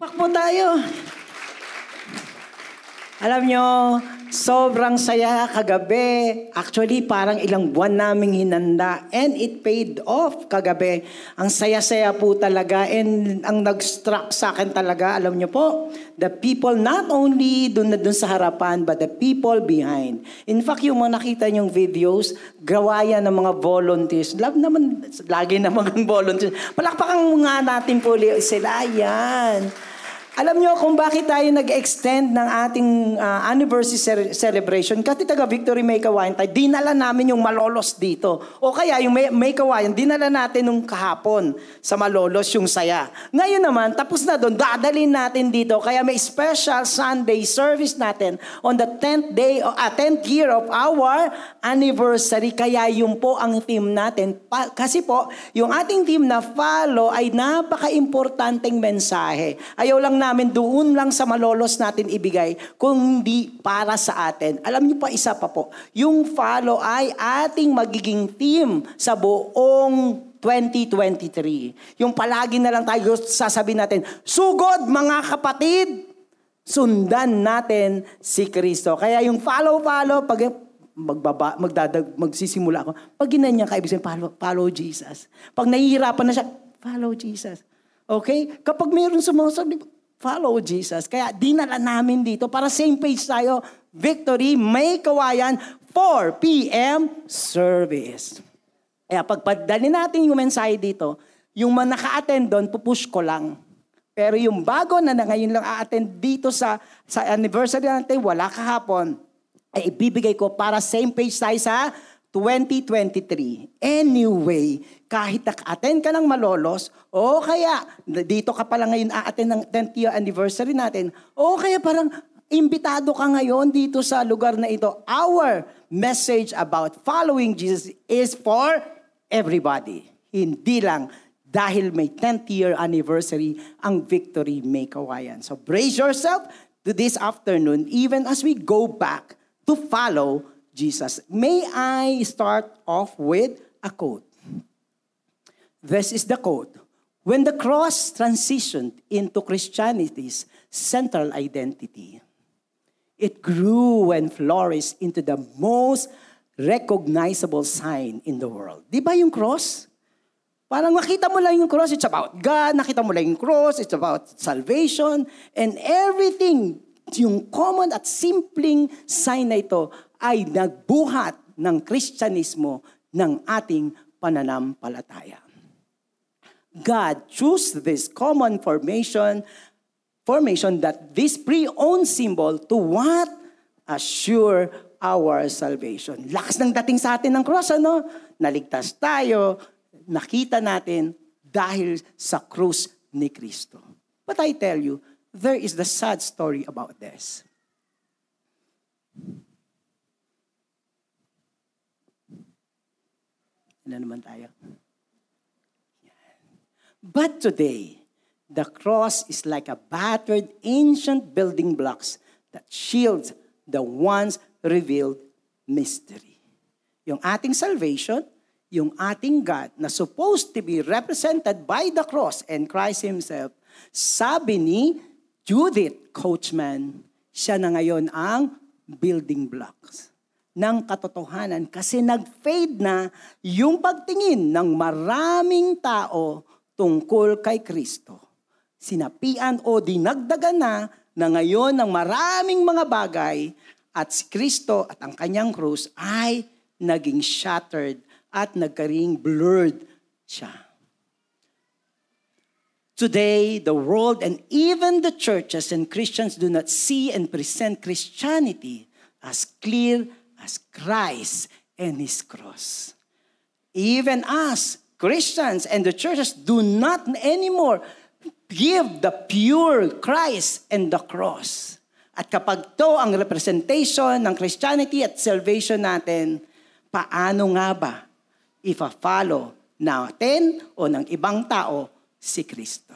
Pakpo tayo. Alam nyo, sobrang saya kagabi. Actually, parang ilang buwan naming hinanda. And it paid off kagabi. Ang saya-saya po talaga. And ang nag-struck sa akin talaga, alam nyo po, the people not only dun na dun sa harapan, but the people behind. In fact, yung mga nakita nyong videos, gawa yan ng mga volunteers. Love naman, lagi naman ang volunteers. Palakpakan nga natin po sila. Yan. Alam niyo kung bakit tayo nag-extend ng ating uh, anniversary ce- celebration? Kasi taga Victory May Kawayan tayo, dinala namin yung malolos dito. O kaya yung May, May Kawayan, dinala natin nung kahapon sa malolos yung saya. Ngayon naman, tapos na doon, dadalhin natin dito. Kaya may special Sunday service natin on the 10th day, uh, 10th year of our anniversary. Kaya yung po ang theme natin. Pa- kasi po, yung ating theme na follow ay napaka-importanteng mensahe. Ayaw lang namin doon lang sa malolos natin ibigay, kung hindi para sa atin. Alam niyo pa isa pa po, yung follow ay ating magiging theme sa buong 2023. Yung palagi na lang tayo sasabihin natin, sugod mga kapatid, sundan natin si Kristo. Kaya yung follow-follow, pag magbaba, magdadag, magsisimula ako, pag ginanyan ka, ibig sabihin, follow, follow Jesus. Pag nahihirapan na siya, follow Jesus. Okay? Kapag mayroon sumasabi, follow Jesus. Kaya dinala namin dito para same page tayo. Victory, May Kawayan, 4 p.m. service. Kaya pagpadali natin yung mensahe dito, yung mga naka-attend doon, pupush ko lang. Pero yung bago na, na ngayon lang a-attend dito sa, sa anniversary natin, wala kahapon, ay ibibigay ko para same page tayo sa 2023. Anyway, kahit naka-attend ka ng malolos, o kaya dito ka pala ngayon a-attend ng 10th year anniversary natin, o kaya parang imbitado ka ngayon dito sa lugar na ito. Our message about following Jesus is for everybody. Hindi lang dahil may 10th year anniversary ang Victory May Kawayan. So brace yourself to this afternoon even as we go back to follow Jesus. May I start off with a quote? This is the quote. When the cross transitioned into Christianity's central identity, it grew and flourished into the most recognizable sign in the world. Di ba yung cross? Parang makita mo lang yung cross, it's about God. Nakita mo lang yung cross, it's about salvation. And everything, yung common at simpleng sign na ito ay nagbuhat ng Kristyanismo ng ating pananampalataya. God chose this common formation formation that this pre-owned symbol to what? Assure our salvation. Lakas ng dating sa atin ng cross, ano? Naligtas tayo, nakita natin dahil sa krus ni Kristo. But I tell you, there is the sad story about this. Ilan naman tayo? But today, the cross is like a battered ancient building blocks that shields the once revealed mystery. Yung ating salvation, yung ating God na supposed to be represented by the cross and Christ Himself, sabi ni Judith Coachman, siya na ngayon ang building blocks ng katotohanan kasi nag-fade na yung pagtingin ng maraming tao tungkol kay Kristo. Sinapian o dinagdagan na na ngayon ng maraming mga bagay at si Kristo at ang kanyang krus ay naging shattered at nagkaring blurred siya. Today, the world and even the churches and Christians do not see and present Christianity as clear as Christ and His cross. Even us, Christians and the churches do not anymore give the pure Christ and the cross. At kapag to ang representation ng Christianity at salvation natin, paano nga ba ifa-follow natin o ng ibang tao si Kristo?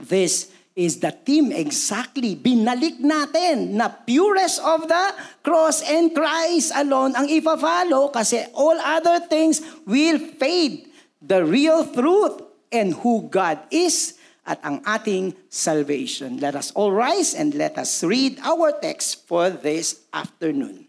This is the theme exactly. Binalik natin na purest of the cross and Christ alone ang ipa-follow kasi all other things will fade. The real truth and who God is at ang ating salvation. Let us all rise and let us read our text for this afternoon.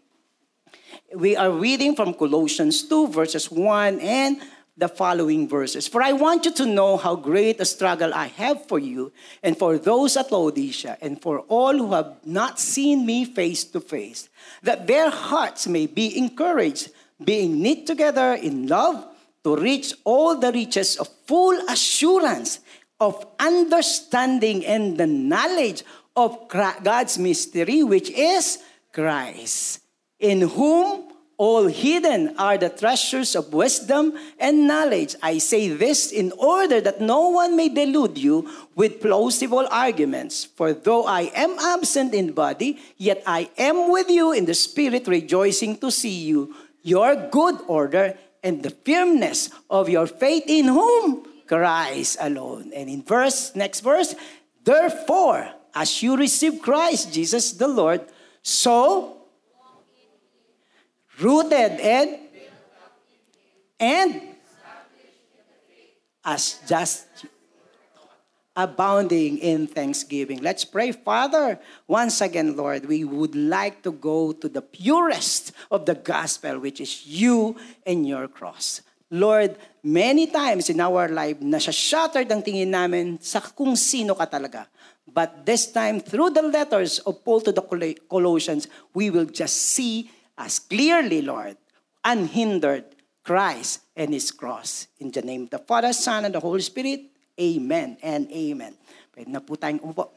We are reading from Colossians 2, verses 1 and the following verses. For I want you to know how great a struggle I have for you and for those at Laodicea and for all who have not seen me face to face, that their hearts may be encouraged, being knit together in love to reach all the riches of full assurance of understanding and the knowledge of God's mystery, which is Christ, in whom all hidden are the treasures of wisdom and knowledge. I say this in order that no one may delude you with plausible arguments. For though I am absent in body, yet I am with you in the spirit, rejoicing to see you, your good order, and the firmness of your faith in whom? Christ alone. And in verse, next verse, therefore, as you receive Christ Jesus the Lord, so rooted and and as just abounding in thanksgiving. Let's pray, Father. Once again, Lord, we would like to go to the purest of the gospel, which is you and your cross. Lord, many times in our life, nasa-shattered ang tingin namin sa kung sino ka talaga. But this time, through the letters of Paul to the Colossians, we will just see as clearly, Lord, unhindered Christ and His cross. In the name of the Father, Son, and the Holy Spirit, Amen and Amen. Pwede na po tayong umupo.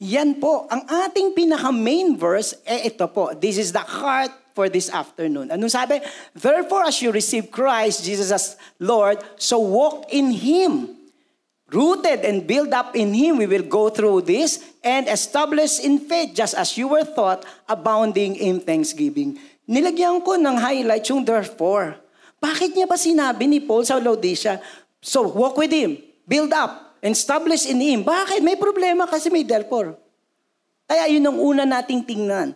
Yan po, ang ating pinaka-main verse, eh ito po, this is the heart for this afternoon. Anong sabi? Therefore, as you receive Christ, Jesus as Lord, so walk in Him Rooted and built up in Him, we will go through this and establish in faith just as you were taught, abounding in thanksgiving. Nilagyan ko ng highlight yung therefore. Bakit niya ba sinabi ni Paul sa Laodicea, so walk with Him, build up, establish in Him. Bakit? May problema kasi may therefore. Kaya yun ang una nating tingnan.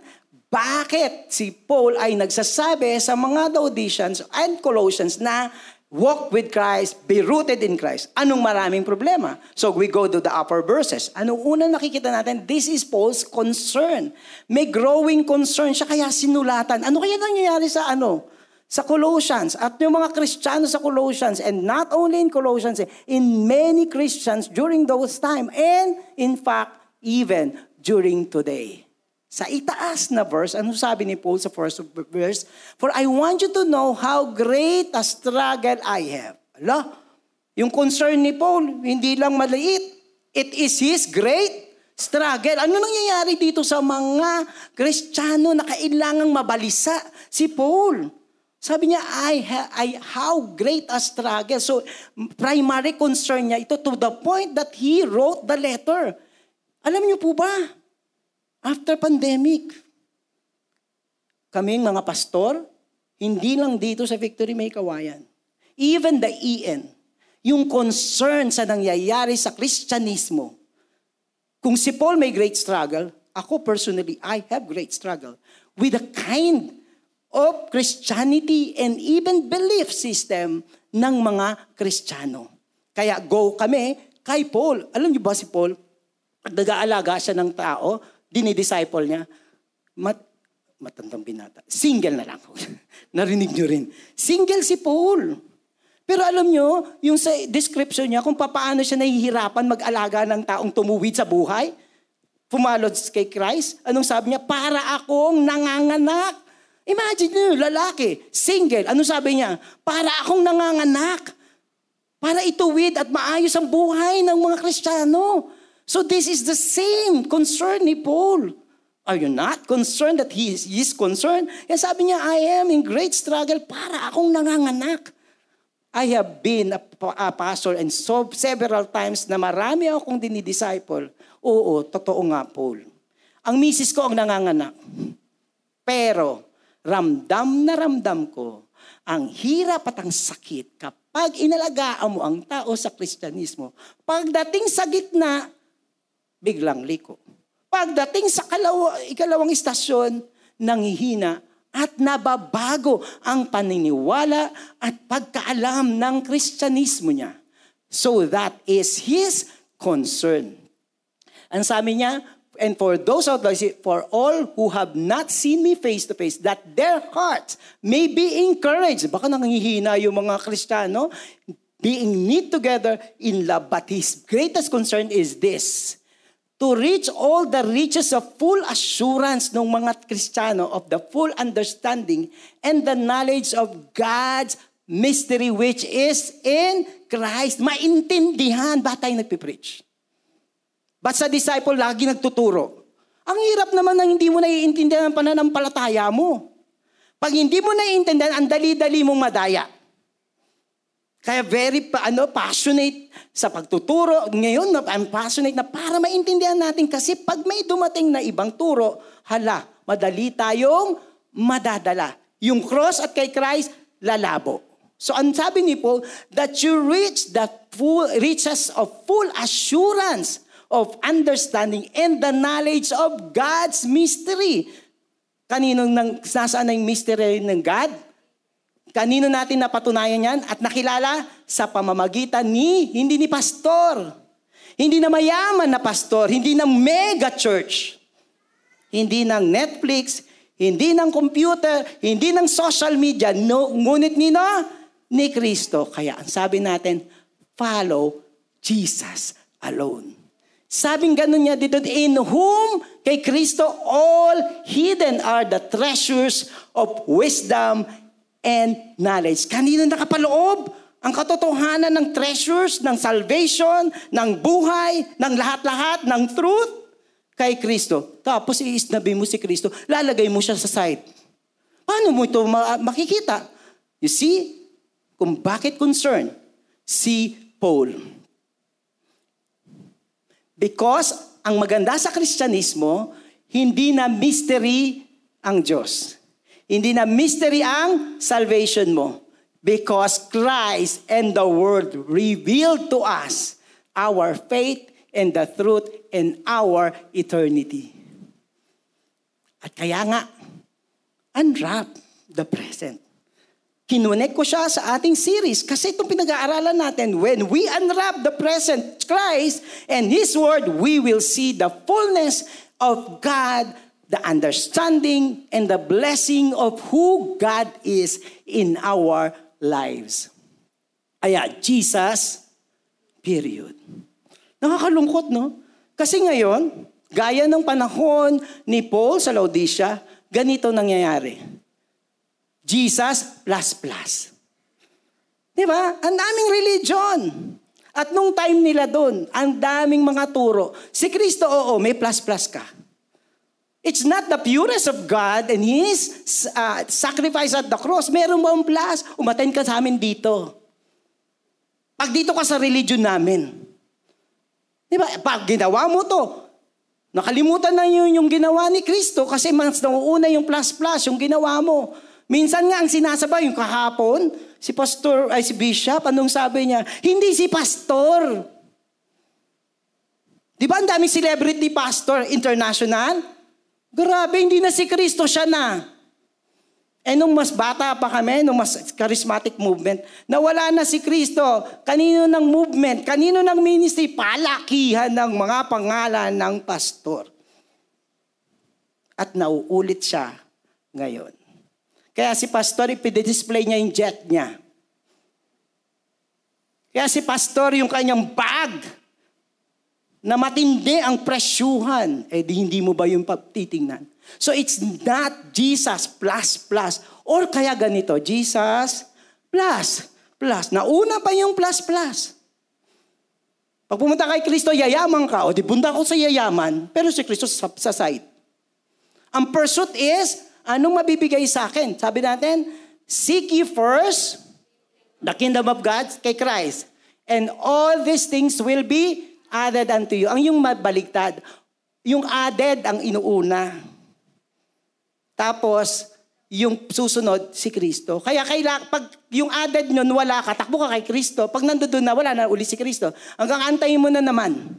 Bakit si Paul ay nagsasabi sa mga Laodiceans and Colossians na walk with Christ, be rooted in Christ. Anong maraming problema? So we go to the upper verses. Anong unang nakikita natin? This is Paul's concern. May growing concern siya kaya sinulatan. Ano kaya nangyayari sa ano? Sa Colossians at yung mga Kristiyano sa Colossians and not only in Colossians, in many Christians during those time and in fact even during today. Sa itaas na verse, ano sabi ni Paul sa first verse? For I want you to know how great a struggle I have. Ala, yung concern ni Paul, hindi lang maliit. It is his great struggle. Ano nangyayari dito sa mga Kristiyano na kailangang mabalisa? Si Paul. Sabi niya, I, ha- I, how great a struggle. So, primary concern niya ito to the point that he wrote the letter. Alam niyo po ba, After pandemic, kaming mga pastor, hindi lang dito sa Victory May Kawayan. Even the EN, yung concern sa nangyayari sa Kristyanismo. Kung si Paul may great struggle, ako personally, I have great struggle with the kind of Christianity and even belief system ng mga Kristiyano. Kaya go kami kay Paul. Alam niyo ba si Paul? Nag-aalaga siya ng tao, dinidisciple niya, mat, matandang binata. Single na lang. Narinig niyo rin. Single si Paul. Pero alam niyo, yung sa description niya, kung paano siya nahihirapan mag-alaga ng taong tumuwid sa buhay, pumalod kay Christ, anong sabi niya? Para akong nanganganak. Imagine niyo, lalaki, single. Ano sabi niya? Para akong nanganganak. Para ituwid at maayos ang buhay ng mga Kristiyano. So this is the same concern ni Paul. Are you not concerned that he is, he is concerned? Yan sabi niya, I am in great struggle para akong nanganganak. I have been a, a pastor and so several times na marami akong dinidisciple. Oo, totoo nga, Paul. Ang misis ko ang nanganganak. Pero, ramdam na ramdam ko ang hirap at ang sakit kapag inalagaan mo ang tao sa Kristyanismo. Pagdating sa gitna, biglang liko. Pagdating sa kalawa, ikalawang istasyon, nanghihina at nababago ang paniniwala at pagkaalam ng Kristyanismo niya. So that is His concern. Ang sabi niya, and for those out there, for all who have not seen me face to face, that their hearts may be encouraged. Baka nangihina yung mga Kristiyano, being knit together in love. But his greatest concern is this, to reach all the riches of full assurance ng mga Kristiyano of the full understanding and the knowledge of God's mystery which is in Christ. Maintindihan. Ba tayo nagpipreach? Ba't sa disciple lagi nagtuturo? Ang hirap naman na hindi mo naiintindihan ang pananampalataya mo. Pag hindi mo naiintindihan, ang dali-dali mong madaya. Kaya very ano, passionate sa pagtuturo. Ngayon, I'm passionate na para maintindihan natin kasi pag may dumating na ibang turo, hala, madali tayong madadala. Yung cross at kay Christ, lalabo. So ang sabi ni Paul, that you reach the full riches of full assurance of understanding and the knowledge of God's mystery. Kanino nang, nasaan na mystery ng God? Kanino natin napatunayan yan at nakilala? Sa pamamagitan ni, hindi ni pastor. Hindi na mayaman na pastor, hindi ng mega church. Hindi ng Netflix, hindi ng computer, hindi ng social media, no, ngunit ni no, ni Kristo. Kaya ang sabi natin, follow Jesus alone. Sabing ganun niya dito, in whom kay Kristo all hidden are the treasures of wisdom and knowledge. Kanino nakapaloob? Ang katotohanan ng treasures, ng salvation, ng buhay, ng lahat-lahat, ng truth kay Kristo. Tapos iisnabi mo si Kristo, lalagay mo siya sa side. Paano mo ito makikita? You see, kung bakit concern si Paul. Because ang maganda sa Kristyanismo, hindi na mystery ang Diyos. Hindi na mystery ang salvation mo. Because Christ and the Word revealed to us our faith and the truth and our eternity. At kaya nga, unwrap the present. Kinunek ko siya sa ating series kasi itong pinag-aaralan natin, when we unwrap the present Christ and His Word, we will see the fullness of God, the understanding and the blessing of who God is in our lives. Aya, Jesus, period. Nakakalungkot, no? Kasi ngayon, gaya ng panahon ni Paul sa Laodicea, ganito nangyayari Jesus plus plus. Di ba? Ang daming religion. At nung time nila doon, ang daming mga turo. Si Kristo, oo, may plus plus ka. It's not the purest of God and His uh, sacrifice at the cross. Meron mo ang plus. Umaten ka sa amin dito. Pag dito ka sa religion namin. Di ba? Pag ginawa mo to, nakalimutan na yun yung ginawa ni Kristo kasi mas nauuna yung plus plus, yung ginawa mo. Minsan nga ang sinasabay, yung kahapon, si pastor, ay si bishop, anong sabi niya? Hindi si pastor. Di ba ang daming celebrity pastor international? Grabe, hindi na si Kristo siya na. Eh nung mas bata pa kami, nung mas charismatic movement, nawala na si Kristo. Kanino ng movement, kanino ng ministry, palakihan ng mga pangalan ng pastor. At nauulit siya ngayon. Kaya si pastor, ipidisplay niya yung jet niya. Kaya si pastor, yung kanyang bag, na matindi ang presyuhan, eh di hindi mo ba yung titingnan? So it's not Jesus plus plus. Or kaya ganito, Jesus plus plus. Nauna pa yung plus plus. Pag pumunta kay Kristo, yayaman ka. O di bunda ko sa yayaman, pero si Kristo sa, sa side. Ang pursuit is Anong mabibigay sa akin? Sabi natin, seek ye first the kingdom of God kay Christ. And all these things will be added unto you. Ang yung mabaligtad, yung added ang inuuna. Tapos, yung susunod, si Kristo. Kaya kaila, pag yung added nun, wala ka, takbo ka kay Kristo. Pag nandoon na, wala na uli si Kristo. Hanggang antayin mo na naman.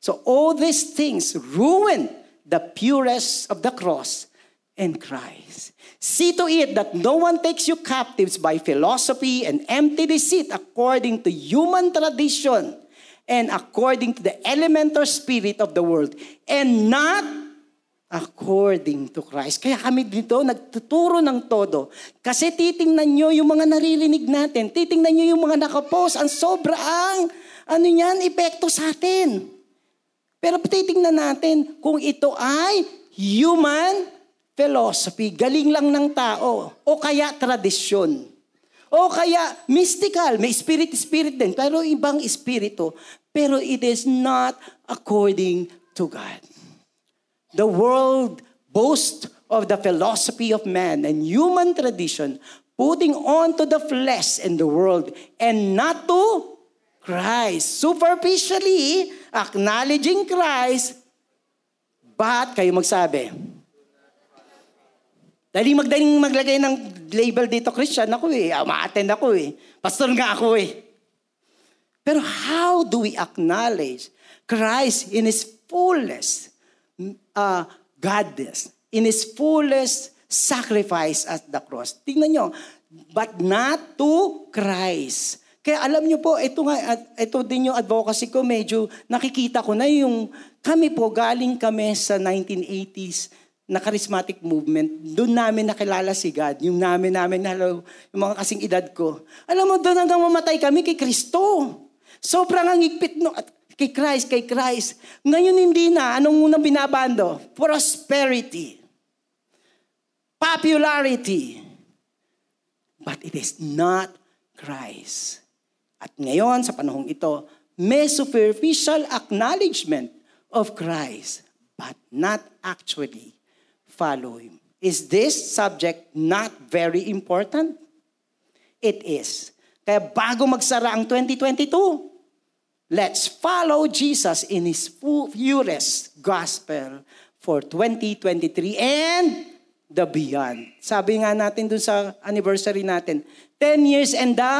So all these things ruin the purest of the cross in Christ. See to it that no one takes you captives by philosophy and empty deceit according to human tradition and according to the elemental spirit of the world and not according to Christ. Kaya kami dito nagtuturo ng todo. Kasi titingnan nyo yung mga naririnig natin. Titingnan nyo yung mga nakapost. Ang sobra ang ano yan, epekto sa atin. Pero titingnan natin kung ito ay human philosophy, galing lang ng tao, o kaya tradisyon. O kaya mystical, may spirit-spirit din, pero ibang espiritu. Pero it is not according to God. The world boasts of the philosophy of man and human tradition, putting on to the flesh and the world, and not to Christ. Superficially, acknowledging Christ, but kayo magsabi, Dali magdaling maglagay ng label dito, Christian ako eh. Ma-attend ako eh. Pastor nga ako eh. Pero how do we acknowledge Christ in His fullest uh, godness, in His fullest sacrifice at the cross? Tingnan nyo, but not to Christ. Kaya alam nyo po, ito nga, ito din yung advocacy ko, medyo nakikita ko na yung, kami po, galing kami sa 1980s, na charismatic movement, doon namin nakilala si God. Yung namin namin, hello, yung mga kasing edad ko. Alam mo, doon hanggang mamatay kami kay Kristo. Sobrang ang higpit no, at kay Christ, kay Christ. Ngayon hindi na. Anong unang binabando? Prosperity. Popularity. But it is not Christ. At ngayon, sa panahong ito, may superficial acknowledgement of Christ, but not actually follow Him. Is this subject not very important? It is. Kaya bago magsara ang 2022, let's follow Jesus in His purest gospel for 2023 and the beyond. Sabi nga natin dun sa anniversary natin, 10 years and the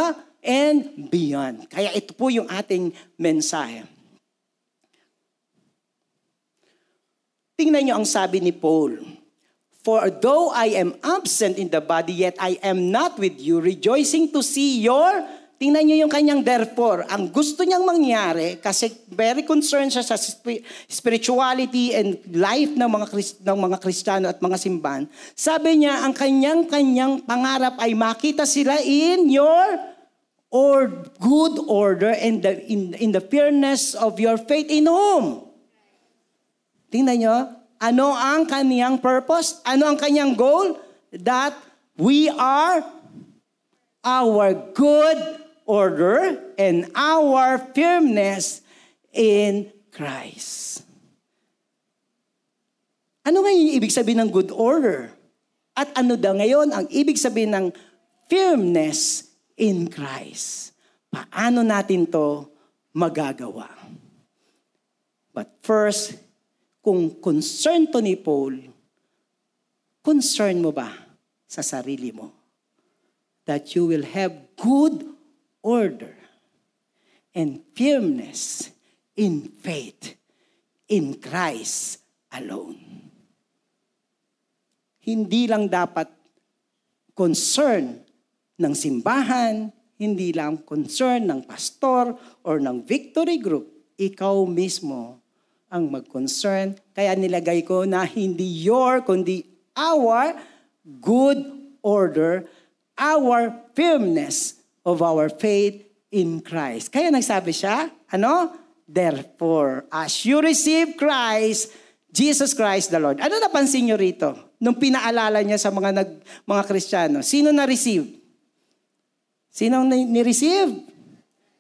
and beyond. Kaya ito po yung ating mensahe. Tingnan niyo ang sabi ni Paul. For though I am absent in the body, yet I am not with you, rejoicing to see your Tingnan niyo yung kanyang therefore. Ang gusto niyang mangyari, kasi very concerned siya sa spirituality and life ng mga, ng mga Kristiyano at mga simbahan. Sabi niya, ang kanyang-kanyang pangarap ay makita sila in your or good order and the, in, in the fairness of your faith in whom? Tingnan niyo, ano ang kaniyang purpose? Ano ang kanyang goal? That we are our good order and our firmness in Christ. Ano nga yung ibig sabihin ng good order? At ano daw ngayon ang ibig sabihin ng firmness in Christ? Paano natin to magagawa? But first, kung concern to ni Paul, concern mo ba sa sarili mo? That you will have good order and firmness in faith in Christ alone. Hindi lang dapat concern ng simbahan, hindi lang concern ng pastor or ng victory group. Ikaw mismo ang mag-concern. Kaya nilagay ko na hindi your, kundi our good order, our firmness of our faith in Christ. Kaya nagsabi siya, ano? Therefore, as you receive Christ, Jesus Christ the Lord. Ano napansin niyo rito? Nung pinaalala niya sa mga nag, mga Kristiyano, sino na receive? Sino ni-receive?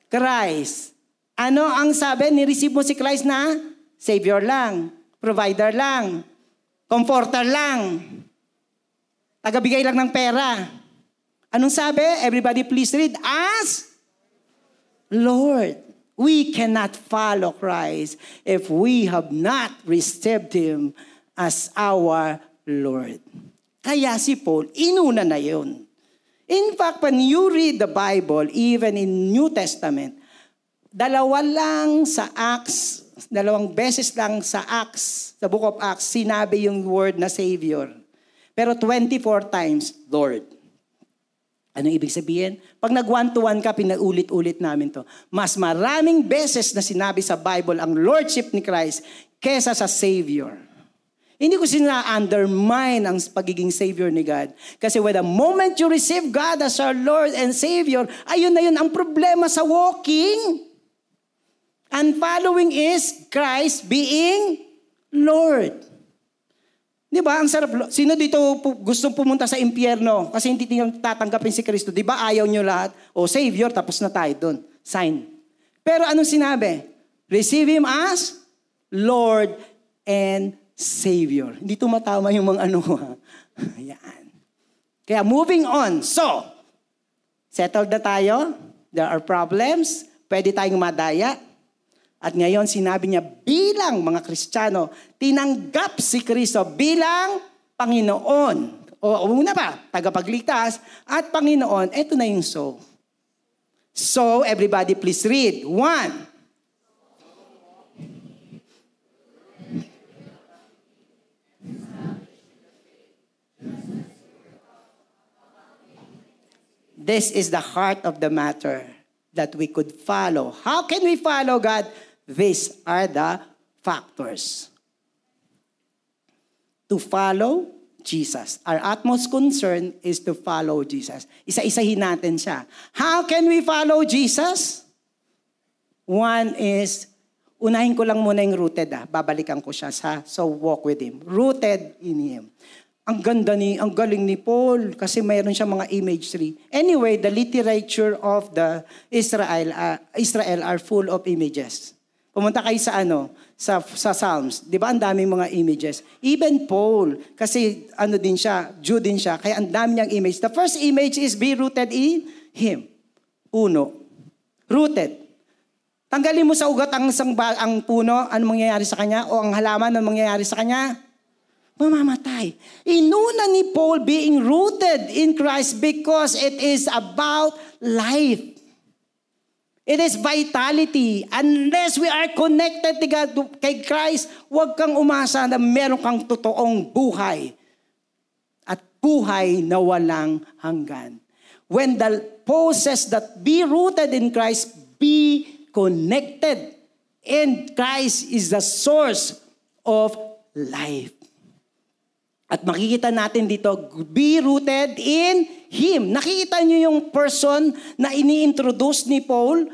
Christ. Ano ang sabi? Ni-receive mo si Christ na Savior lang, provider lang, comforter lang, tagabigay lang ng pera. Anong sabi? Everybody please read. As Lord, we cannot follow Christ if we have not received Him as our Lord. Kaya si Paul, inuna na yun. In fact, when you read the Bible, even in New Testament, dalawa lang sa Acts dalawang beses lang sa Acts, sa Book of Acts, sinabi yung word na Savior. Pero 24 times, Lord. Ano ibig sabihin? Pag nag one to one ka, pinaulit-ulit namin to. Mas maraming beses na sinabi sa Bible ang Lordship ni Christ kesa sa Savior. Hindi ko sina-undermine ang pagiging Savior ni God. Kasi when the moment you receive God as our Lord and Savior, ayun na yun ang problema sa walking. And following is Christ being Lord. Di ba? Ang sarap. Sino dito gustong pumunta sa impyerno kasi hindi niyo tatanggapin si Kristo? Di ba ayaw niyo lahat? O Savior, tapos na tayo doon. Sign. Pero anong sinabi? Receive Him as Lord and Savior. Hindi tumatama yung mga ano. Ayan. Kaya moving on. So, settled na tayo. There are problems. Pwede tayong madaya. At ngayon, sinabi niya, bilang mga Kristiyano, tinanggap si Kristo bilang Panginoon. O una pa, tagapagligtas at Panginoon. Ito na yung so. So, everybody please read. One. This is the heart of the matter that we could follow. How can we follow God? These are the factors. To follow Jesus. Our utmost concern is to follow Jesus. Isa-isahin natin siya. How can we follow Jesus? One is, unahin ko lang muna yung rooted ah. Babalikan ko siya sa so walk with Him. Rooted in Him ang ganda ni, ang galing ni Paul kasi mayroon siya mga imagery. Anyway, the literature of the Israel uh, Israel are full of images. Pumunta kayo sa ano, sa sa Psalms, 'di ba? Ang daming mga images. Even Paul kasi ano din siya, Jew din siya, kaya ang dami niyang image. The first image is be rooted in him. Uno. Rooted. Tanggalin mo sa ugat ang sang ang puno, ano mangyayari sa kanya o ang halaman ano mangyayari sa kanya? mamamatay. Inuna ni Paul being rooted in Christ because it is about life. It is vitality. Unless we are connected to God, kay Christ, huwag kang umasa na meron kang totoong buhay. At buhay na walang hanggan. When the Paul says that be rooted in Christ, be connected. And Christ is the source of life. At makikita natin dito, be rooted in Him. Nakikita niyo yung person na ini-introduce ni Paul?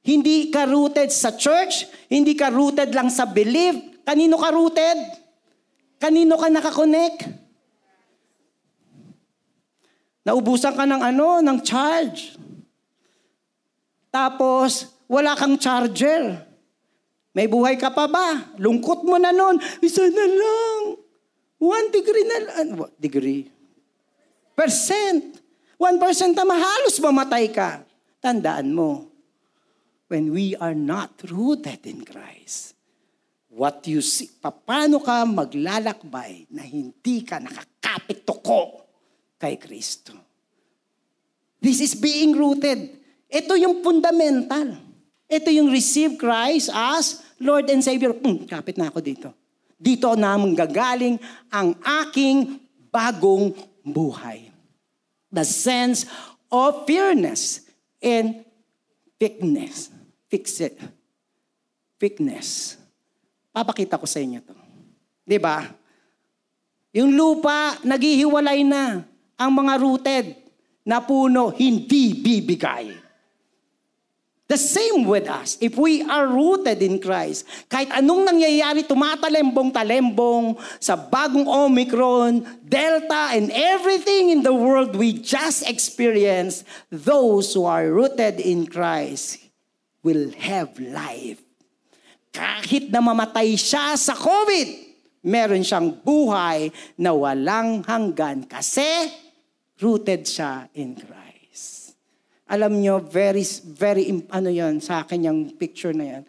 Hindi ka rooted sa church, hindi ka rooted lang sa belief. Kanino ka rooted? Kanino ka nakakonect? Naubusan ka ng ano, ng charge. Tapos, wala kang charger. May buhay ka pa ba? Lungkot mo na nun. Isa na lang. One degree na lang. Degree. Percent. One percent na mahalos mamatay ka. Tandaan mo, when we are not rooted in Christ, what you see, paano ka maglalakbay na hindi ka nakakapit toko kay Kristo. This is being rooted. Ito yung fundamental. Ito yung receive Christ as Lord and Savior. Hmm, kapit na ako dito. Dito na gagaling ang aking bagong buhay. The sense of fairness and thickness. Fix it. Thickness. Papakita ko sa inyo to. Di ba? Yung lupa, naghihiwalay na. Ang mga rooted na puno, hindi bibigay. The same with us. If we are rooted in Christ, kahit anong nangyayari, tumatalembong-talembong sa bagong Omicron, Delta, and everything in the world we just experienced, those who are rooted in Christ will have life. Kahit na mamatay siya sa COVID, meron siyang buhay na walang hanggan kasi rooted siya in Christ. Alam nyo, very, very, ano yon sa akin yung picture na yan.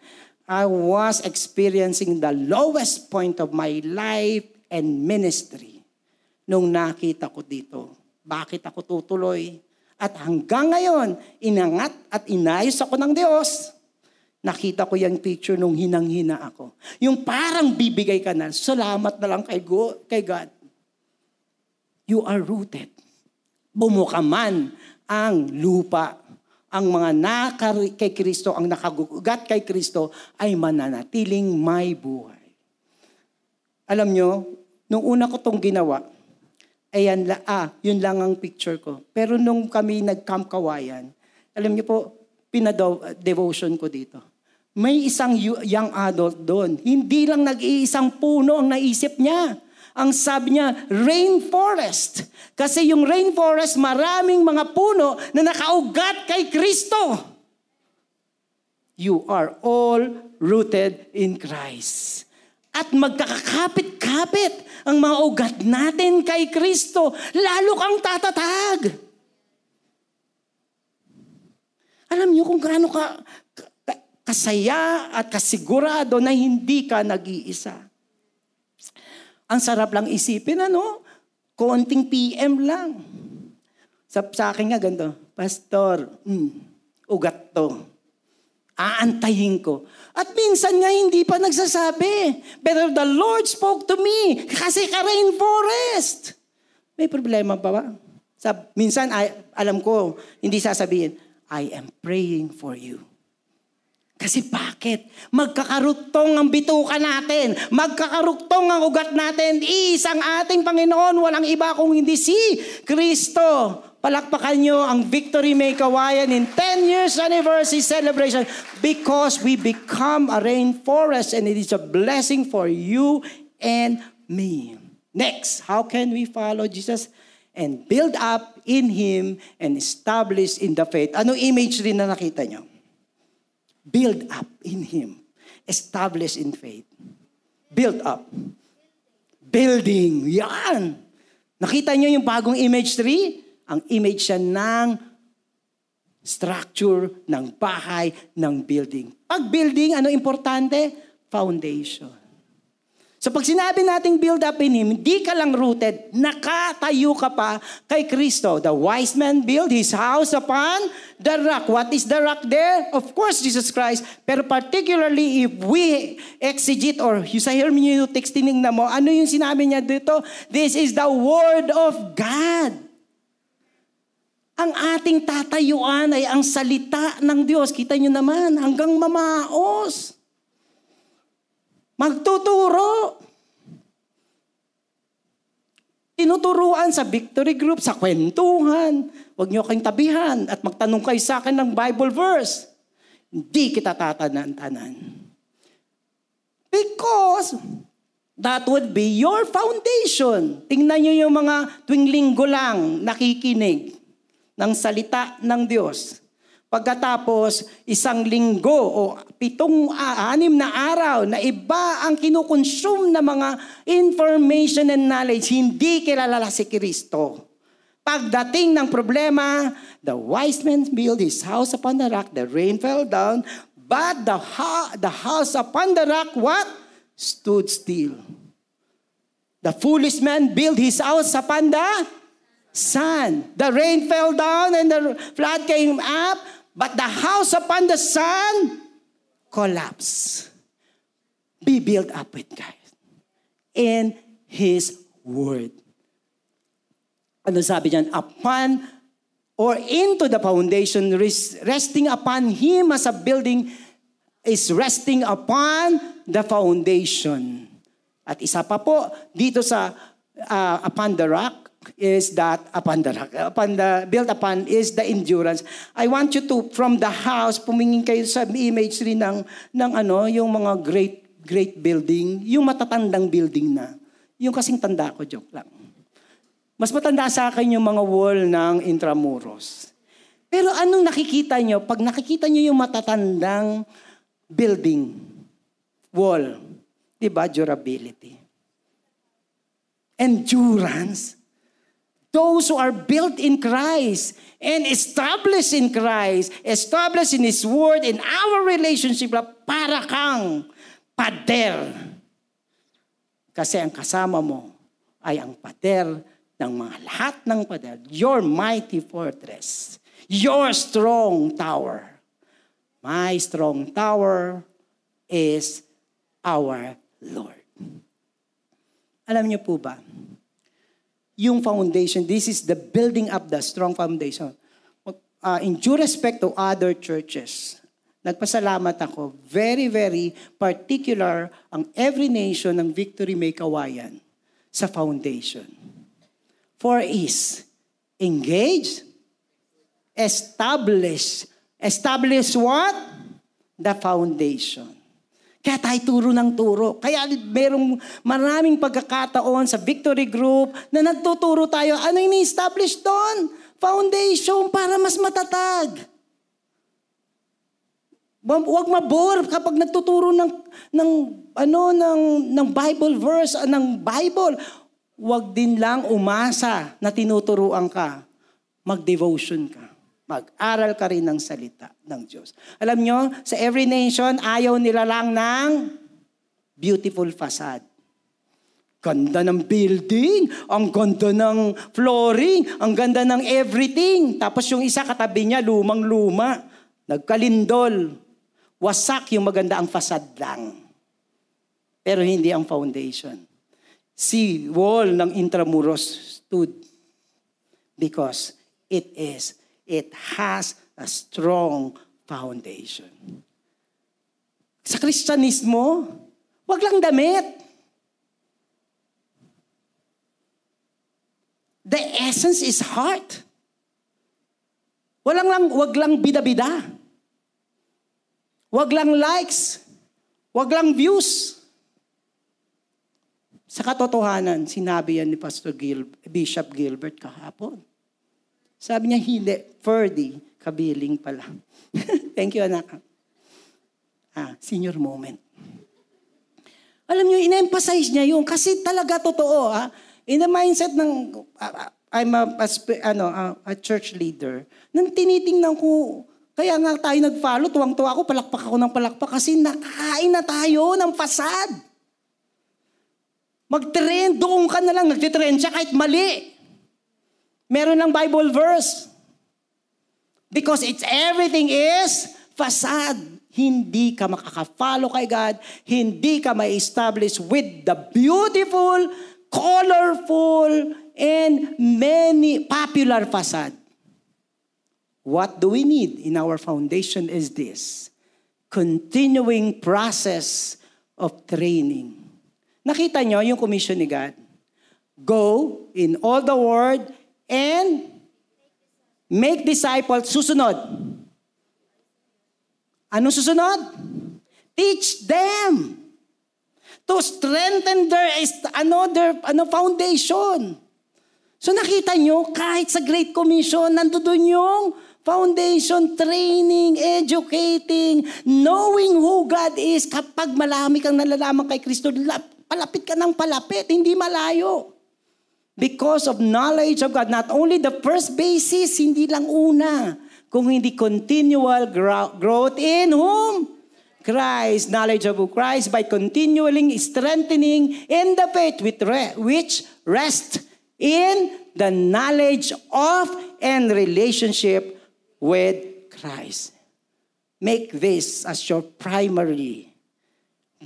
I was experiencing the lowest point of my life and ministry nung nakita ko dito. Bakit ako tutuloy? At hanggang ngayon, inangat at inayos ako ng Diyos. Nakita ko yung picture nung hinang-hina ako. Yung parang bibigay ka na, salamat na lang kay God. Kay God. you are rooted. Bumuka man ang lupa, ang mga nakar kay Kristo, ang nakagugat kay Kristo ay mananatiling may buhay. Alam nyo, nung una ko tong ginawa, ayan, ah, yun lang ang picture ko. Pero nung kami nag-camp kawayan, alam niyo po, pinadevotion ko dito. May isang young adult doon. Hindi lang nag-iisang puno ang naisip niya. Ang sabi niya, rainforest. Kasi yung rainforest, maraming mga puno na nakaugat kay Kristo. You are all rooted in Christ. At magkakakapit-kapit ang mga ugat natin kay Kristo. Lalo kang tatatag. Alam niyo kung gaano ka kasaya at kasigurado na hindi ka nag-iisa. Ang sarap lang isipin, ano? Konting PM lang. Sa, sa akin nga ganito, Pastor, mm, ugat to. Aantayin ko. At minsan nga hindi pa nagsasabi. Pero the Lord spoke to me kasi ka rainforest. May problema pa ba? Sa, minsan, ay, alam ko, hindi sasabihin, I am praying for you. Kasi bakit? Magkakaruktong ang bituka natin. Magkakaruktong ang ugat natin. Isang ating Panginoon, walang iba kung hindi si Kristo. Palakpakan nyo ang Victory May Kawayan in 10 years anniversary celebration because we become a rainforest and it is a blessing for you and me. Next, how can we follow Jesus? And build up in Him and establish in the faith. Ano image rin na nakita nyo? Build up in Him, establish in faith. Build up. Building. Yan. Nakita niyo yung bagong image tree? Ang image siya ng structure, ng bahay, ng building. Pag building, ano importante? Foundation. So pag sinabi nating build up in Him, hindi ka lang rooted, nakatayo ka pa kay Kristo. The wise man built his house upon the rock. What is the rock there? Of course, Jesus Christ. Pero particularly if we exegete or you sa text tinignan mo, ano yung sinabi niya dito? This is the Word of God. Ang ating tatayuan ay ang salita ng Diyos. Kita nyo naman, hanggang mamaos. Magtuturo. Tinuturuan sa victory group, sa kwentuhan. Huwag niyo kayong tabihan at magtanong kayo sa akin ng Bible verse. Hindi kita tatanan-tanan. Because that would be your foundation. Tingnan niyo yung mga tuwing linggo lang nakikinig ng salita ng Diyos. Pagkatapos, isang linggo o pitong uh, anim na araw na iba ang kinukonsume na mga information and knowledge, hindi kilala si Kristo. Pagdating ng problema, the wise man built his house upon the rock, the rain fell down, but the, ha- the house upon the rock, what? Stood still. The foolish man built his house upon the sun. The rain fell down and the flood came up, But the house upon the sun collapsed. Be built up with God in His Word. Ano sabi diyan? Upon or into the foundation, resting upon Him as a building is resting upon the foundation. At isa pa po, dito sa uh, upon the rock, is that upon the, upon the built upon is the endurance. I want you to from the house pumingin kayo sa image rin ng ng ano yung mga great great building, yung matatandang building na. Yung kasing tanda ko joke lang. Mas matanda sa akin yung mga wall ng Intramuros. Pero anong nakikita nyo? Pag nakikita nyo yung matatandang building, wall, di ba? Durability. Endurance. Those who are built in Christ and established in Christ, established in His Word, in our relationship, para kang pader. Kasi ang kasama mo ay ang pader ng mga lahat ng pader. Your mighty fortress. Your strong tower. My strong tower is our Lord. Alam niyo po ba, yung foundation. This is the building up the strong foundation. Uh, in due respect to other churches, nagpasalamat ako, very, very particular ang every nation ng Victory May Kawayan sa foundation. For is engage, establish. Establish what? The foundation. Kaya tayo turo ng turo. Kaya merong maraming pagkakataon sa victory group na nagtuturo tayo. Ano yung establish doon? Foundation para mas matatag. Huwag mabore kapag nagtuturo ng ng ano ng ng Bible verse ng Bible. Huwag din lang umasa na tinuturuan ka. Mag-devotion ka. Mag-aral ka rin ng salita ng Diyos. Alam nyo, sa every nation, ayaw nila lang ng beautiful facade. Ganda ng building, ang ganda ng flooring, ang ganda ng everything. Tapos yung isa katabi niya, lumang-luma, nagkalindol. Wasak yung maganda ang facade lang. Pero hindi ang foundation. Si wall ng Intramuros stood because it is, it has a strong foundation. Sa Kristyanismo, wag lang damit. The essence is heart. Walang lang, wag lang bida-bida. Wag lang likes. Wag lang views. Sa katotohanan, sinabi yan ni Pastor Gil, Bishop Gilbert kahapon. Sabi niya, hindi, Ferdy, kabiling pala. Thank you, anak. Ah, senior moment. Alam niyo, in-emphasize niya yun kasi talaga totoo. Ha? In the mindset ng, uh, I'm a, a, ano, a, a church leader, nang tinitingnan ko, kaya nga tayo nag-follow, tuwang-tuwa ako, palakpak ako ng palakpak kasi nakakain na tayo ng fasad. Mag-trend, doon ka na lang, nagtitrend siya kahit mali. Meron ng Bible verse. Because it's everything is fasad. Hindi ka makaka-follow kay God. Hindi ka ma-establish with the beautiful, colorful, and many popular facade. What do we need in our foundation is this continuing process of training. Nakita nyo yung commission ni God? Go in all the world and make disciples. Susunod. Ano susunod? Teach them to strengthen their ano their ano foundation. So nakita nyo, kahit sa Great Commission, nandoon yung foundation, training, educating, knowing who God is. Kapag malami kang nalalaman kay Kristo, palapit ka ng palapit, hindi malayo. Because of knowledge of God, not only the first basis, hindi lang una, kung hindi continual growth in whom? Christ, knowledge of Christ by continually strengthening in the faith with re- which rest in the knowledge of and relationship with Christ. Make this as your primary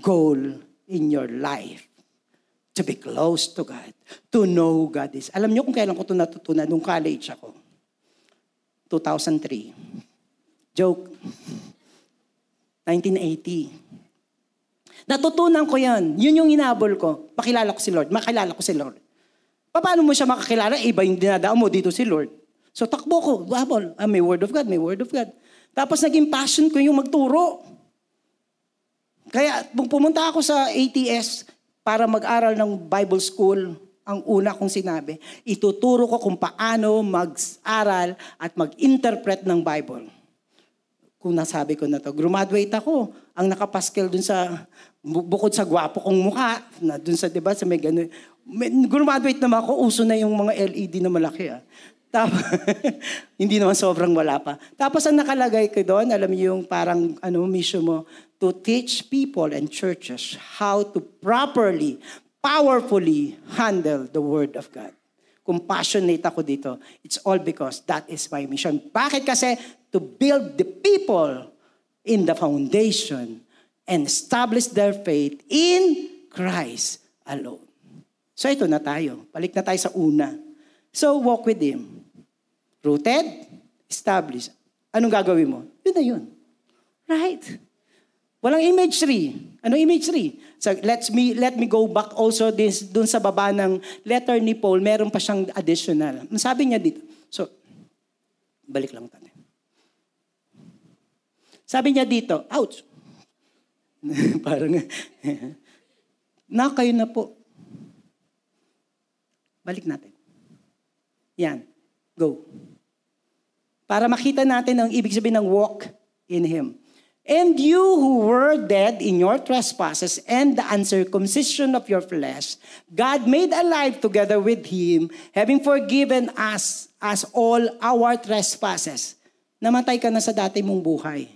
goal in your life. To be close to God. To know who God is. Alam niyo kung kailan ko ito natutunan? Nung college ako. 2003. Joke. 1980. Natutunan ko yan. Yun yung inabol ko. Pakilala ko si Lord. Makilala ko si Lord. Paano mo siya makakilala? Iba yung dinadaan mo dito si Lord. So takbo ko, habol. Ah, may word of God, may word of God. Tapos naging passion ko yung magturo. Kaya pumunta ako sa ATS para mag-aral ng Bible School, ang una kong sinabi, ituturo ko kung paano mag-aral at mag-interpret ng Bible. Kung nasabi ko na to, graduate ako. Ang nakapaskel dun sa, bukod sa gwapo kong mukha, na dun sa, di ba, sa may gano'n. Graduate naman ako, uso na yung mga LED na malaki. Ah. Tapos, hindi naman sobrang wala pa. Tapos ang nakalagay ko doon, alam niyo yung parang ano mission mo, to teach people and churches how to properly, powerfully handle the Word of God. Kung passionate ako dito, it's all because that is my mission. Bakit kasi? To build the people in the foundation and establish their faith in Christ alone. So ito na tayo. Balik na tayo sa una. So walk with Him. Rooted, established. Anong gagawin mo? Yun na yun. Right? Walang imagery. Ano imagery? So let's me let me go back also this dun sa baba ng letter ni Paul, meron pa siyang additional. Sabi niya dito. So balik lang tayo. Sabi niya dito, ouch. Parang na kayo na po. Balik natin. Yan. Go. Para makita natin ang ibig sabihin ng walk in Him. And you who were dead in your trespasses and the uncircumcision of your flesh, God made alive together with him, having forgiven us as all our trespasses. Namatay ka na sa dati mong buhay.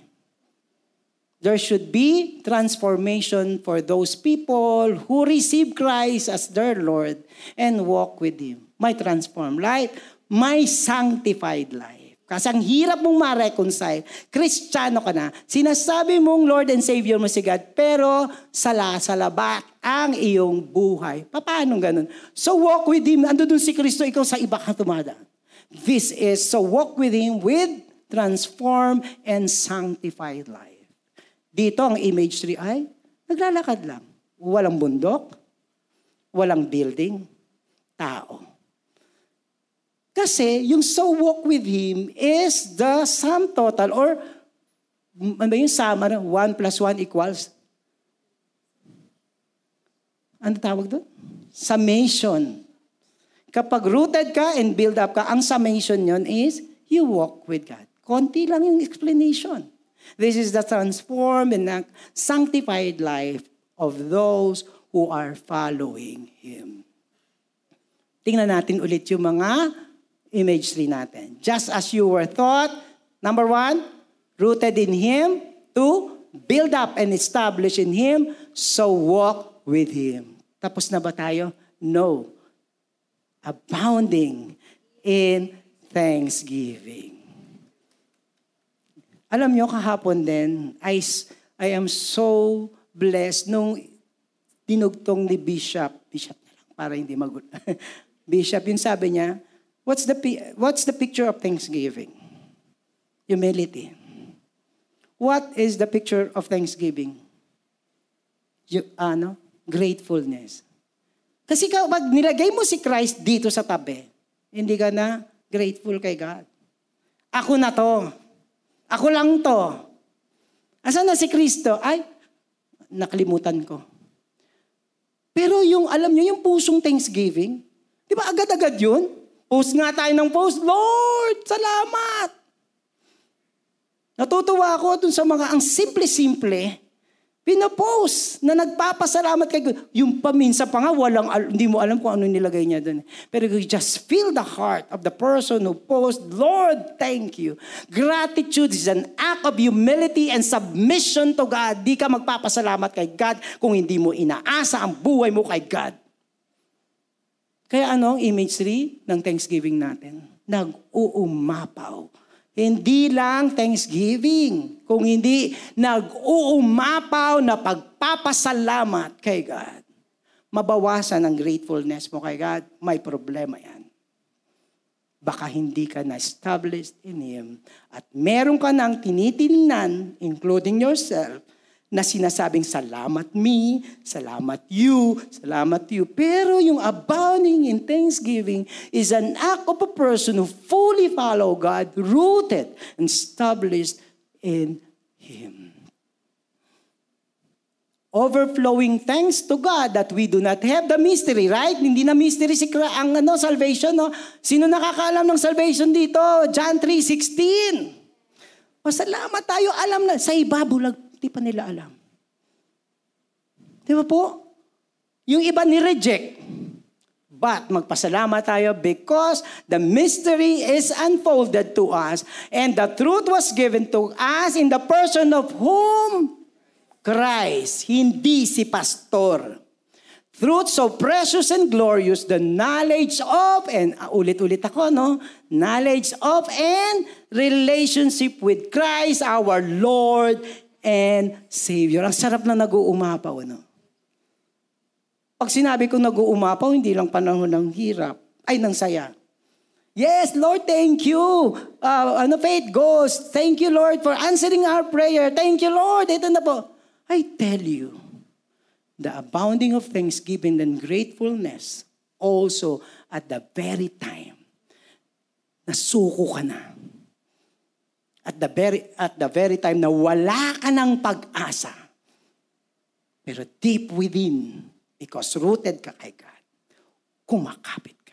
There should be transformation for those people who receive Christ as their Lord and walk with Him. My transformed life, my sanctified life. Kasi ang hirap mong ma-reconcile. Kristiyano ka na. Sinasabi mong Lord and Savior mo si God, pero sala sa labak ang iyong buhay. Paano ganun? So walk with Him. Ando dun si Kristo, ikaw sa iba ka tumada. This is, so walk with Him with transform and sanctified life. Dito ang image 3 ay, naglalakad lang. Walang bundok, walang building, tao. Kasi yung so walk with Him is the sum total or ano yung sum? Ano? 1 plus 1 equals? Ano tawag doon? Summation. Kapag rooted ka and build up ka, ang summation yon is you walk with God. Konti lang yung explanation. This is the transformed and sanctified life of those who are following Him. Tingnan natin ulit yung mga imagery natin. Just as you were taught, number one, rooted in Him. Two, build up and establish in Him. So walk with Him. Tapos na ba tayo? No. Abounding in thanksgiving. Alam nyo, kahapon din, I, I am so blessed nung dinugtong ni Bishop, Bishop na lang, para hindi magulo. Bishop, yung sabi niya, What's the, what's the picture of thanksgiving? Humility. What is the picture of thanksgiving? You, ano? Gratefulness. Kasi kapag nilagay mo si Christ dito sa tabi, hindi ka na grateful kay God. Ako na to. Ako lang to. Asan na si Kristo? Ay, nakalimutan ko. Pero yung, alam nyo, yung pusong thanksgiving, di ba agad-agad yun? Post nga tayo ng post, Lord, salamat! Natutuwa ako dun sa mga ang simple-simple, pinopost na nagpapasalamat kay God. Yung paminsa pa nga, walang, hindi mo alam kung ano nilagay niya dun. Pero you just feel the heart of the person who post, Lord, thank you. Gratitude is an act of humility and submission to God. Di ka magpapasalamat kay God kung hindi mo inaasa ang buhay mo kay God. Kaya ano ang imagery ng Thanksgiving natin? Nag-uumapaw. Hindi lang Thanksgiving, kung hindi nag-uumapaw na pagpapasalamat kay God. Mabawasan ang gratefulness mo kay God, may problema yan. Baka hindi ka na-established in Him at meron ka nang tinitingnan, including yourself, na sinasabing salamat me, salamat you, salamat you. Pero yung abounding in thanksgiving is an act of a person who fully follow God, rooted and established in Him. Overflowing thanks to God that we do not have the mystery, right? Hindi na mystery si ang ano, salvation, no? Sino nakakaalam ng salvation dito? John 3.16. Pasalamat tayo, alam na. Sa iba, bulag Di pa nila alam. Di ba po? Yung iba ni-reject. But magpasalamat tayo because the mystery is unfolded to us and the truth was given to us in the person of whom? Christ, hindi si pastor. Truth so precious and glorious, the knowledge of, and uh, ulit-ulit ako, no? Knowledge of and relationship with Christ, our Lord and Savior. Ang sarap na nag-uumapaw, ano? Pag sinabi ko nag-uumapaw, hindi lang panahon ng hirap, ay ng saya. Yes, Lord, thank you. Uh, ano, faith goes. Thank you, Lord, for answering our prayer. Thank you, Lord. Ito na po. I tell you, the abounding of thanksgiving and gratefulness also at the very time nasuko ka na. At the very, at the very time na wala ka ng pag-asa. Pero deep within, because rooted ka kay God, kumakapit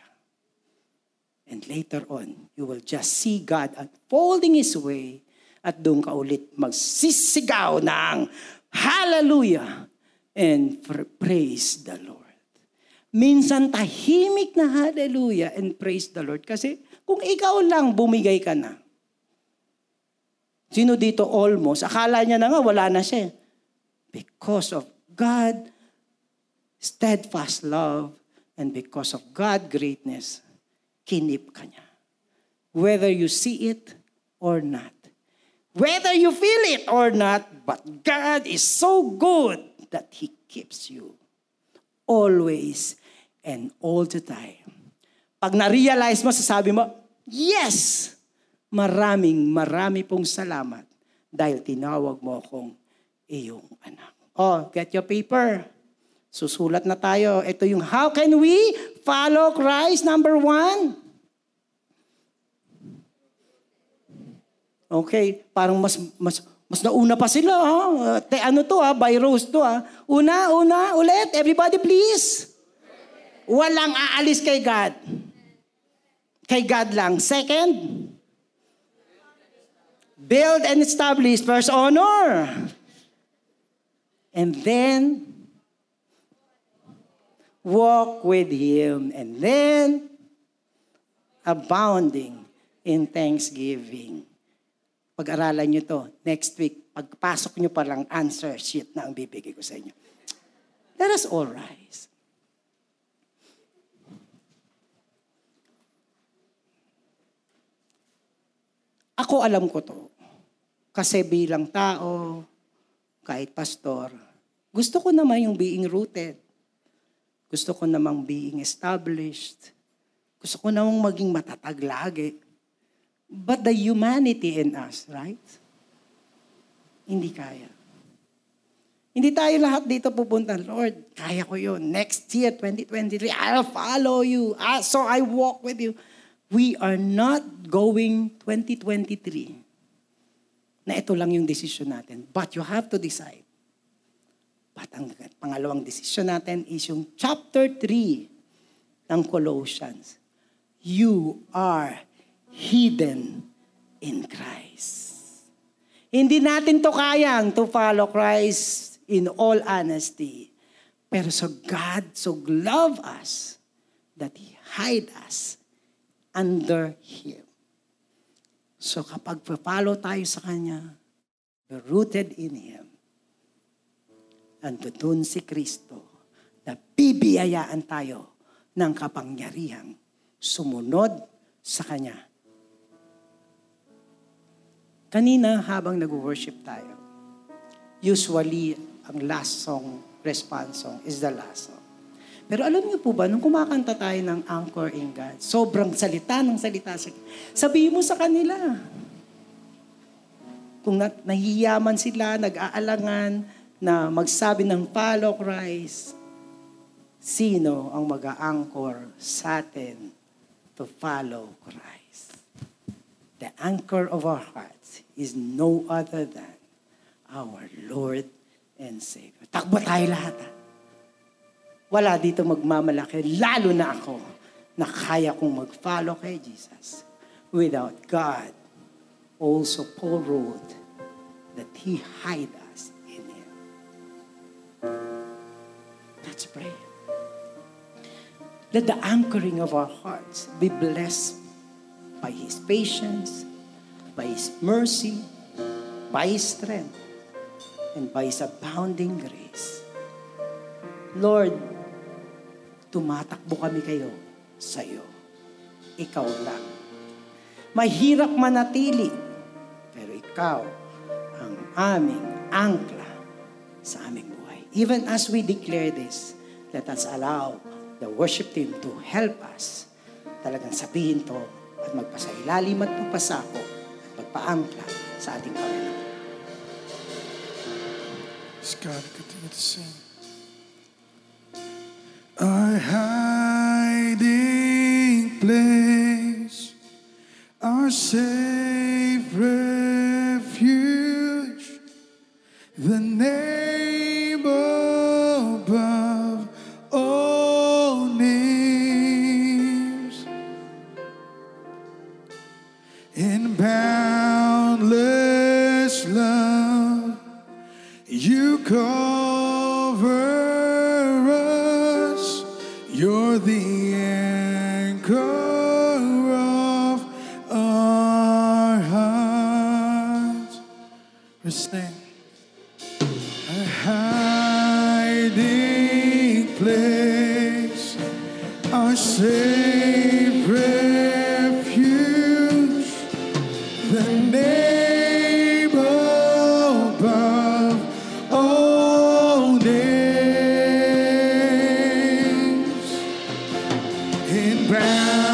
And later on, you will just see God unfolding His way at doon ka ulit magsisigaw ng Hallelujah and praise the Lord. Minsan tahimik na hallelujah and praise the Lord. Kasi kung ikaw lang bumigay ka na. Sino dito almost? Akala niya na nga wala na siya. Because of God steadfast love and because of God greatness, kinip ka niya. Whether you see it or not. Whether you feel it or not, but God is so good that He keeps you always and all the time. Pag na-realize mo, sasabi mo, Yes! Maraming, marami pong salamat dahil tinawag mo akong iyong anak. Oh, get your paper. Susulat na tayo. Ito yung how can we follow Christ number one? Okay, parang mas mas mas nauna pa sila ha. Te, ano to ha, by rose to ha. Una, una, ulit, everybody please. Walang aalis kay God. Kay God lang. Second, build and establish. First, honor. And then, walk with Him, and then abounding in thanksgiving. Pag-aralan nyo to next week. Pagpasok nyo pa lang answer sheet na ang bibigay ko sa inyo. Let us all rise. Ako alam ko to. Kasi bilang tao, kahit pastor, gusto ko naman yung being rooted. Gusto ko namang being established. Gusto ko namang maging matatag lagi. But the humanity in us, right? Hindi kaya. Hindi tayo lahat dito pupunta, Lord, kaya ko yun. Next year, 2023, I'll follow you. Ah, so I walk with you. We are not going 2023 na ito lang yung decision natin. But you have to decide at ang pangalawang desisyon natin is yung chapter 3 ng Colossians. You are hidden in Christ. Hindi natin to kayang to follow Christ in all honesty. Pero so God so love us that He hide us under Him. So kapag follow tayo sa Kanya, we're rooted in Him andun si Kristo na bibiyayaan tayo ng kapangyarihang sumunod sa Kanya. Kanina habang nag-worship tayo, usually ang last song, response song, is the last song. Pero alam niyo po ba, nung kumakanta tayo ng Anchor in God, sobrang salita ng salita. Sabihin mo sa kanila. Kung nahihiyaman sila, nag-aalangan, na magsabi ng follow Christ, sino ang mag-a-anchor sa atin to follow Christ? The anchor of our hearts is no other than our Lord and Savior. Takbo tayo lahat. Ha? Wala dito magmamalaki, lalo na ako, na kaya kong mag-follow kay Jesus. Without God, also Paul wrote that He hide Let's pray. Let the anchoring of our hearts be blessed by His patience, by His mercy, by His strength, and by His abounding grace. Lord, tumatakbo kami kayo sa iyo. Ikaw lang. Mahirap manatili, pero ikaw ang aming angkla sa aming buhay. Even as we declare this, let us allow the worship team to help us talagang sabihin to at magpasailalim at magpasako at magpaangkla sa ating Panginoon. Just God, continue to sing. Our hiding place, our Savior. ground.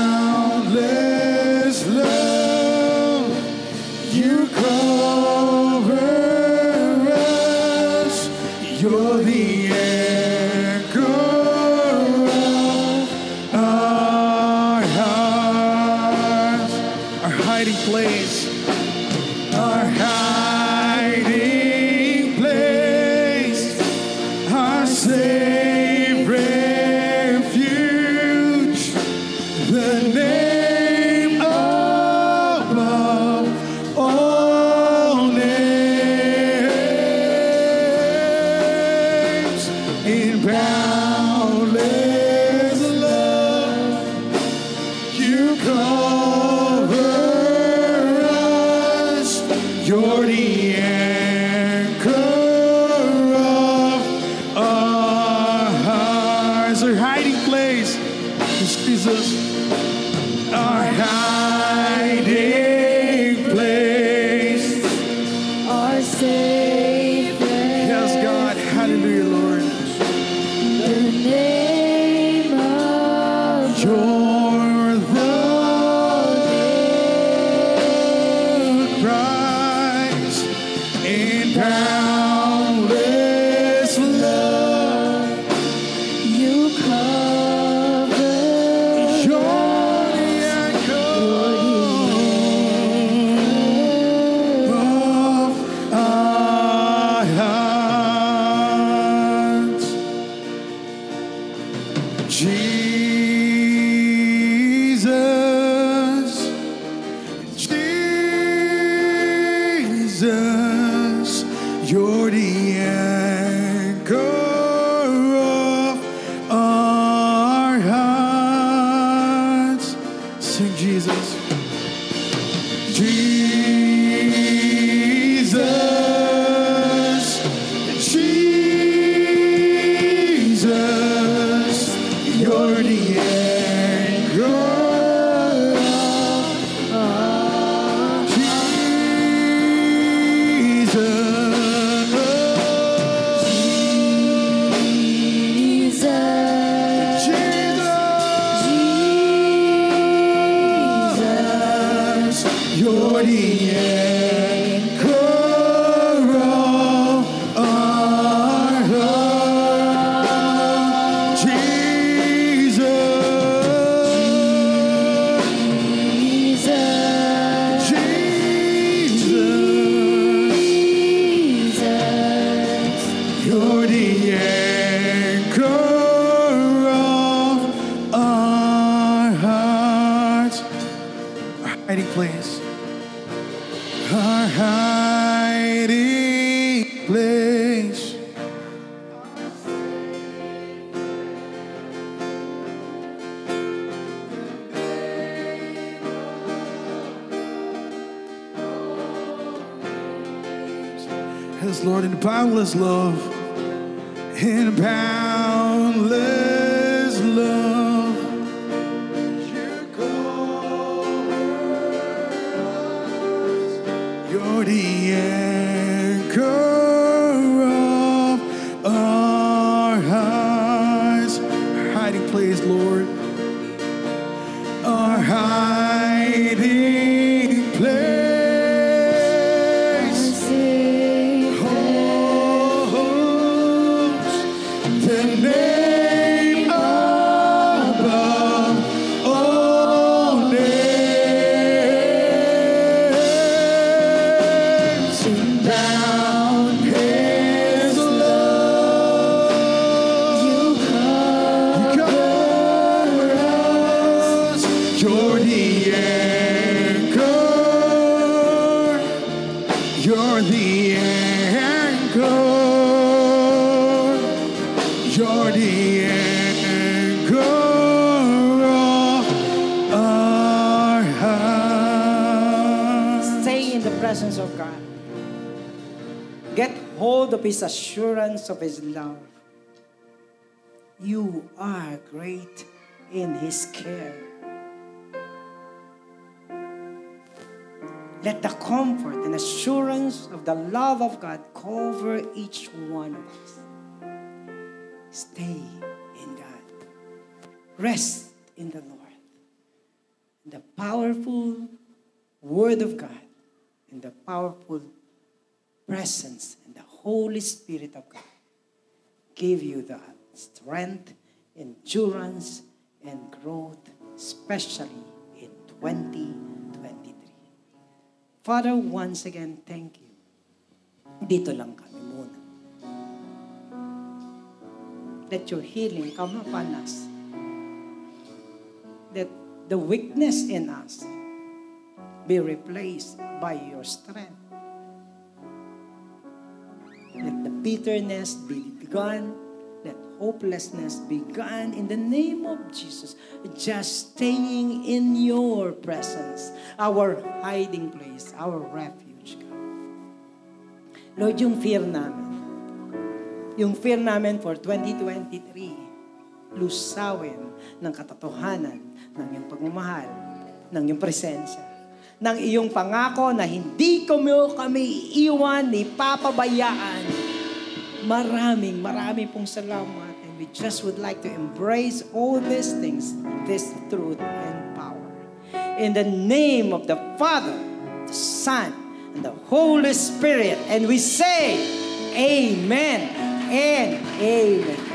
us, Lord, in boundless love, in boundless assurance of His love. You are great in His care. Let the comfort and assurance of the love of God cover each one of us. Stay in God. Rest in the Lord. The powerful Word of God and the powerful presence and the Holy Spirit of God give you the strength, endurance, and growth, especially in 2023. Father, once again, thank you. Dito lang kami muna. Let your healing come upon us. That the weakness in us be replaced by your strength. Bitterness be gone. Let hopelessness be gone in the name of Jesus. Just staying in your presence, our hiding place, our refuge. God. Lord, yung fear namin, yung fear namin for 2023, lusawin ng katotohanan ng iyong pagmamahal, ng iyong presensya, ng iyong pangako na hindi kami, kami iiwan ni papabayaan. Maraming, maraming pong salamat. And we just would like to embrace all these things, this truth and power. In the name of the Father, the Son, and the Holy Spirit. And we say, Amen and Amen.